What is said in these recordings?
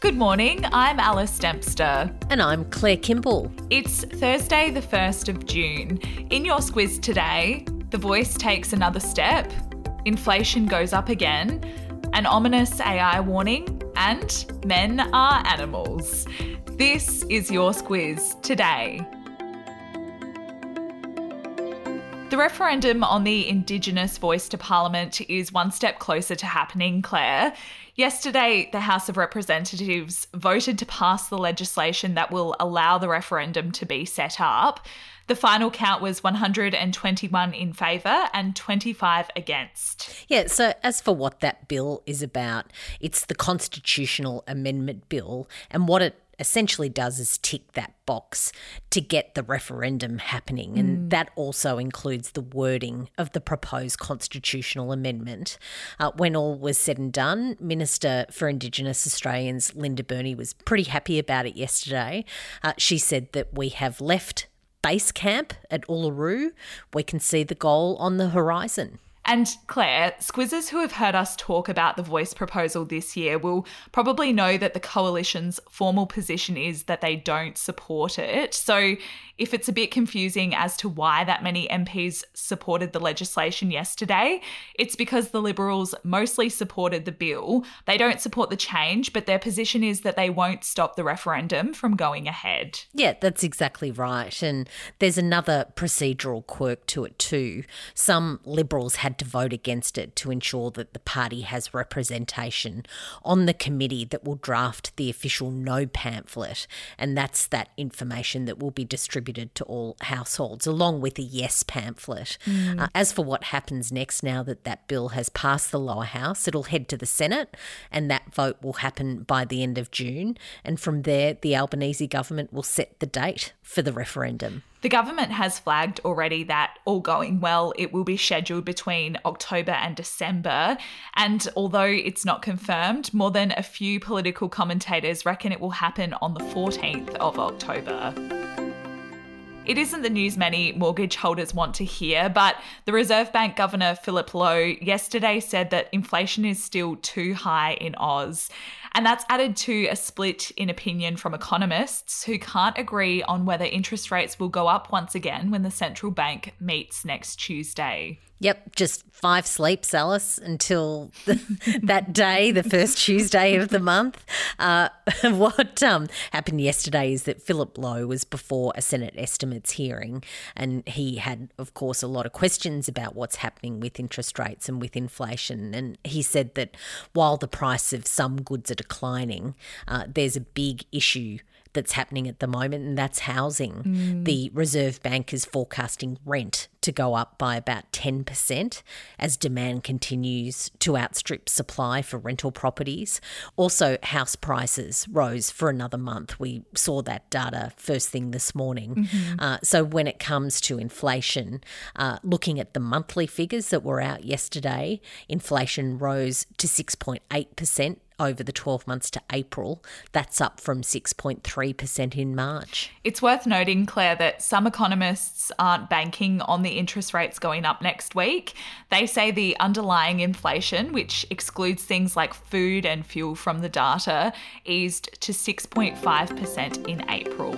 Good morning, I'm Alice Dempster. And I'm Claire Kimball. It's Thursday, the 1st of June. In your squiz today, the voice takes another step, inflation goes up again, an ominous AI warning, and men are animals. This is your squiz today. The referendum on the Indigenous voice to Parliament is one step closer to happening, Claire. Yesterday, the House of Representatives voted to pass the legislation that will allow the referendum to be set up. The final count was 121 in favour and 25 against. Yeah, so as for what that bill is about, it's the Constitutional Amendment Bill, and what it essentially does is tick that box to get the referendum happening. And mm. that also includes the wording of the proposed constitutional amendment. Uh, when all was said and done, Minister for Indigenous Australians Linda Burney was pretty happy about it yesterday. Uh, she said that we have left base camp at Uluru. We can see the goal on the horizon. And Claire, squizzers who have heard us talk about the voice proposal this year will probably know that the coalition's formal position is that they don't support it. So if it's a bit confusing as to why that many MPs supported the legislation yesterday, it's because the Liberals mostly supported the bill. They don't support the change, but their position is that they won't stop the referendum from going ahead. Yeah, that's exactly right. And there's another procedural quirk to it too. Some Liberals had to vote against it to ensure that the party has representation on the committee that will draft the official no pamphlet. And that's that information that will be distributed to all households, along with a yes pamphlet. Mm. Uh, as for what happens next, now that that bill has passed the lower house, it'll head to the Senate, and that vote will happen by the end of June. And from there, the Albanese government will set the date for the referendum. The government has flagged already that, all going well, it will be scheduled between October and December. And although it's not confirmed, more than a few political commentators reckon it will happen on the 14th of October. It isn't the news many mortgage holders want to hear, but the Reserve Bank Governor Philip Lowe yesterday said that inflation is still too high in Oz. And that's added to a split in opinion from economists who can't agree on whether interest rates will go up once again when the central bank meets next Tuesday. Yep, just five sleeps, Alice, until the, that day, the first Tuesday of the month. Uh, what um, happened yesterday is that Philip Lowe was before a Senate estimates hearing, and he had, of course, a lot of questions about what's happening with interest rates and with inflation. And he said that while the price of some goods are declining, uh, there's a big issue that's happening at the moment, and that's housing. Mm. The Reserve Bank is forecasting rent to go up by about 10% as demand continues to outstrip supply for rental properties. Also, house prices rose for another month. We saw that data first thing this morning. Mm-hmm. Uh, so, when it comes to inflation, uh, looking at the monthly figures that were out yesterday, inflation rose to 6.8% over the 12 months to April. That's up from 6.3% in March. It's worth noting, Claire, that some economists aren't banking on the interest rates going up next week. They say the underlying inflation, which excludes things like food and fuel from the data, eased to 6.5% in April.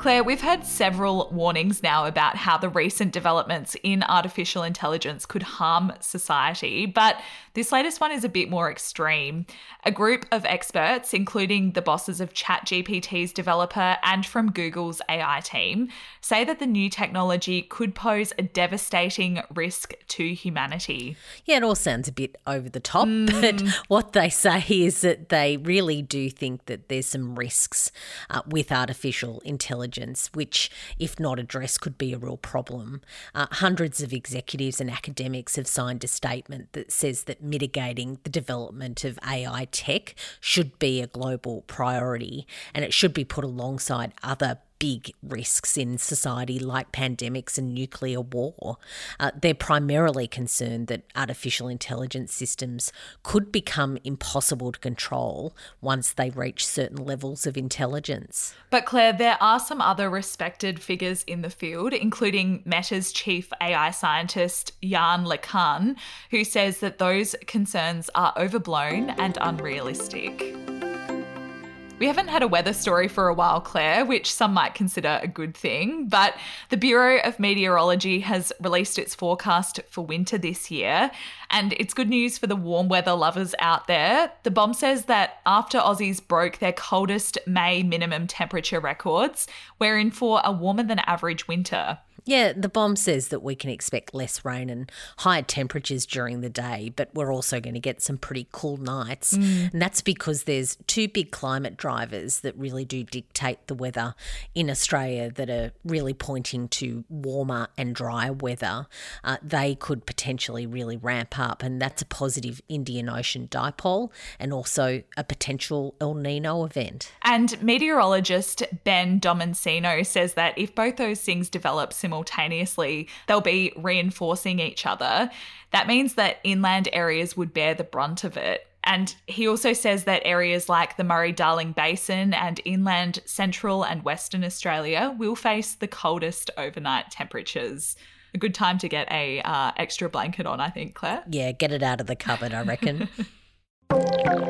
Claire, we've had several warnings now about how the recent developments in artificial intelligence could harm society, but this latest one is a bit more extreme. A group of experts, including the bosses of ChatGPT's developer and from Google's AI team, say that the new technology could pose a devastating risk to humanity. Yeah, it all sounds a bit over the top, mm. but what they say is that they really do think that there's some risks uh, with artificial intelligence intelligence, which, if not addressed, could be a real problem. Uh, hundreds of executives and academics have signed a statement that says that mitigating the development of AI tech should be a global priority and it should be put alongside other big risks in society like pandemics and nuclear war. Uh, they're primarily concerned that artificial intelligence systems could become impossible to control once they reach certain levels of intelligence. But Claire, there are some other respected figures in the field, including Meta's chief AI scientist, Yann LeCun, who says that those concerns are overblown and unrealistic. We haven't had a weather story for a while, Claire, which some might consider a good thing, but the Bureau of Meteorology has released its forecast for winter this year, and it's good news for the warm weather lovers out there. The BoM says that after Aussies broke their coldest May minimum temperature records, we're in for a warmer than average winter. Yeah, the BoM says that we can expect less rain and higher temperatures during the day, but we're also going to get some pretty cool nights. Mm. And that's because there's two big climate drivers that really do dictate the weather in Australia that are really pointing to warmer and drier weather. Uh, they could potentially really ramp up, and that's a positive Indian Ocean dipole and also a potential El Nino event. And meteorologist Ben Domensino says that if both those things develop simultaneously, they'll be reinforcing each other. That means that inland areas would bear the brunt of it. And he also says that areas like the Murray Darling Basin and inland central and western Australia will face the coldest overnight temperatures. A good time to get a uh, extra blanket on, I think, Claire. Yeah, get it out of the cupboard, I reckon.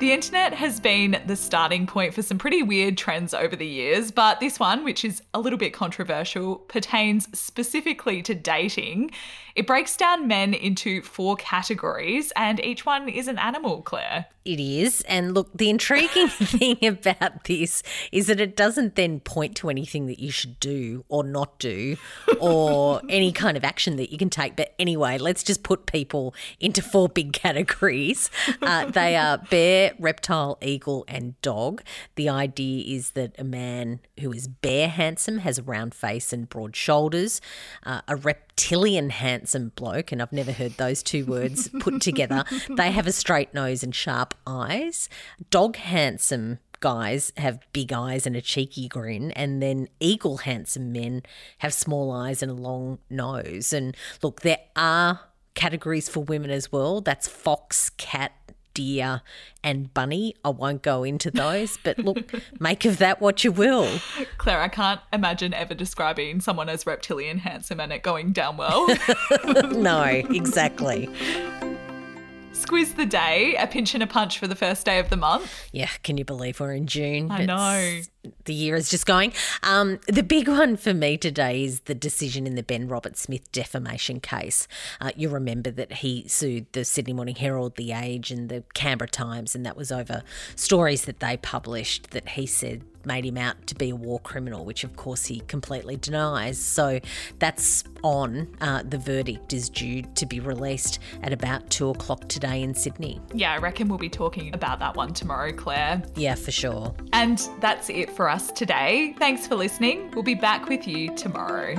The internet has been the starting point for some pretty weird trends over the years, but this one, which is a little bit controversial, pertains specifically to dating. It breaks down men into four categories, and each one is an animal, Claire. It is. And look, the intriguing thing about this is that it doesn't then point to anything that you should do or not do or any kind of action that you can take. But anyway, let's just put people into four big categories. Uh, they are bear, reptile, eagle, and dog. The idea is that a man who is bear handsome has a round face and broad shoulders, uh, a reptilian handsome bloke, and I've never heard those two words put together. They have a straight nose and sharp eyes. Dog handsome guys have big eyes and a cheeky grin, and then eagle handsome men have small eyes and a long nose. And look, there are categories for women as well. That's fox, cat, deer, and bunny. I won't go into those, but look, make of that what you will. Claire, I can't imagine ever describing someone as reptilian handsome and it going down well. no, exactly. Squiz the day, a pinch and a punch for the first day of the month. Yeah, can you believe we're in June? I know. The year is just going. Um, the big one for me today is the decision in the Ben Roberts-Smith defamation case. Uh, you remember that he sued the Sydney Morning Herald, The Age, and the Canberra Times, and that was over stories that they published that he said made him out to be a war criminal, which of course he completely denies. So that's on. Uh, the verdict is due to be released at about two o'clock today in Sydney. Yeah, I reckon we'll be talking about that one tomorrow, Claire. Yeah, for sure. And that's it for us today. Thanks for listening. We'll be back with you tomorrow.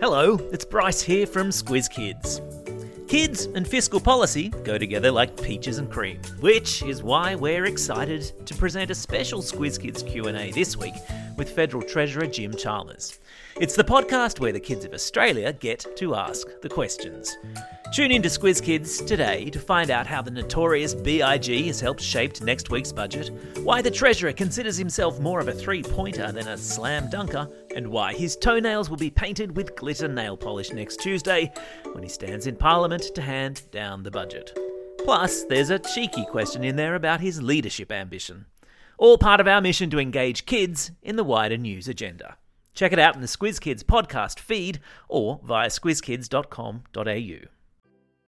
Hello, it's Bryce here from Squiz Kids. Kids and fiscal policy go together like peaches and cream, which is why we're excited to present a special Squiz Kids Q&A this week with Federal Treasurer Jim Chalmers. It's the podcast where the kids of Australia get to ask the questions. Tune in to Squiz Kids today to find out how the notorious BIG has helped shape next week's budget, why the Treasurer considers himself more of a three pointer than a slam dunker, and why his toenails will be painted with glitter nail polish next Tuesday when he stands in Parliament to hand down the budget. Plus, there's a cheeky question in there about his leadership ambition. All part of our mission to engage kids in the wider news agenda. Check it out in the Squiz Kids podcast feed or via squizkids.com.au.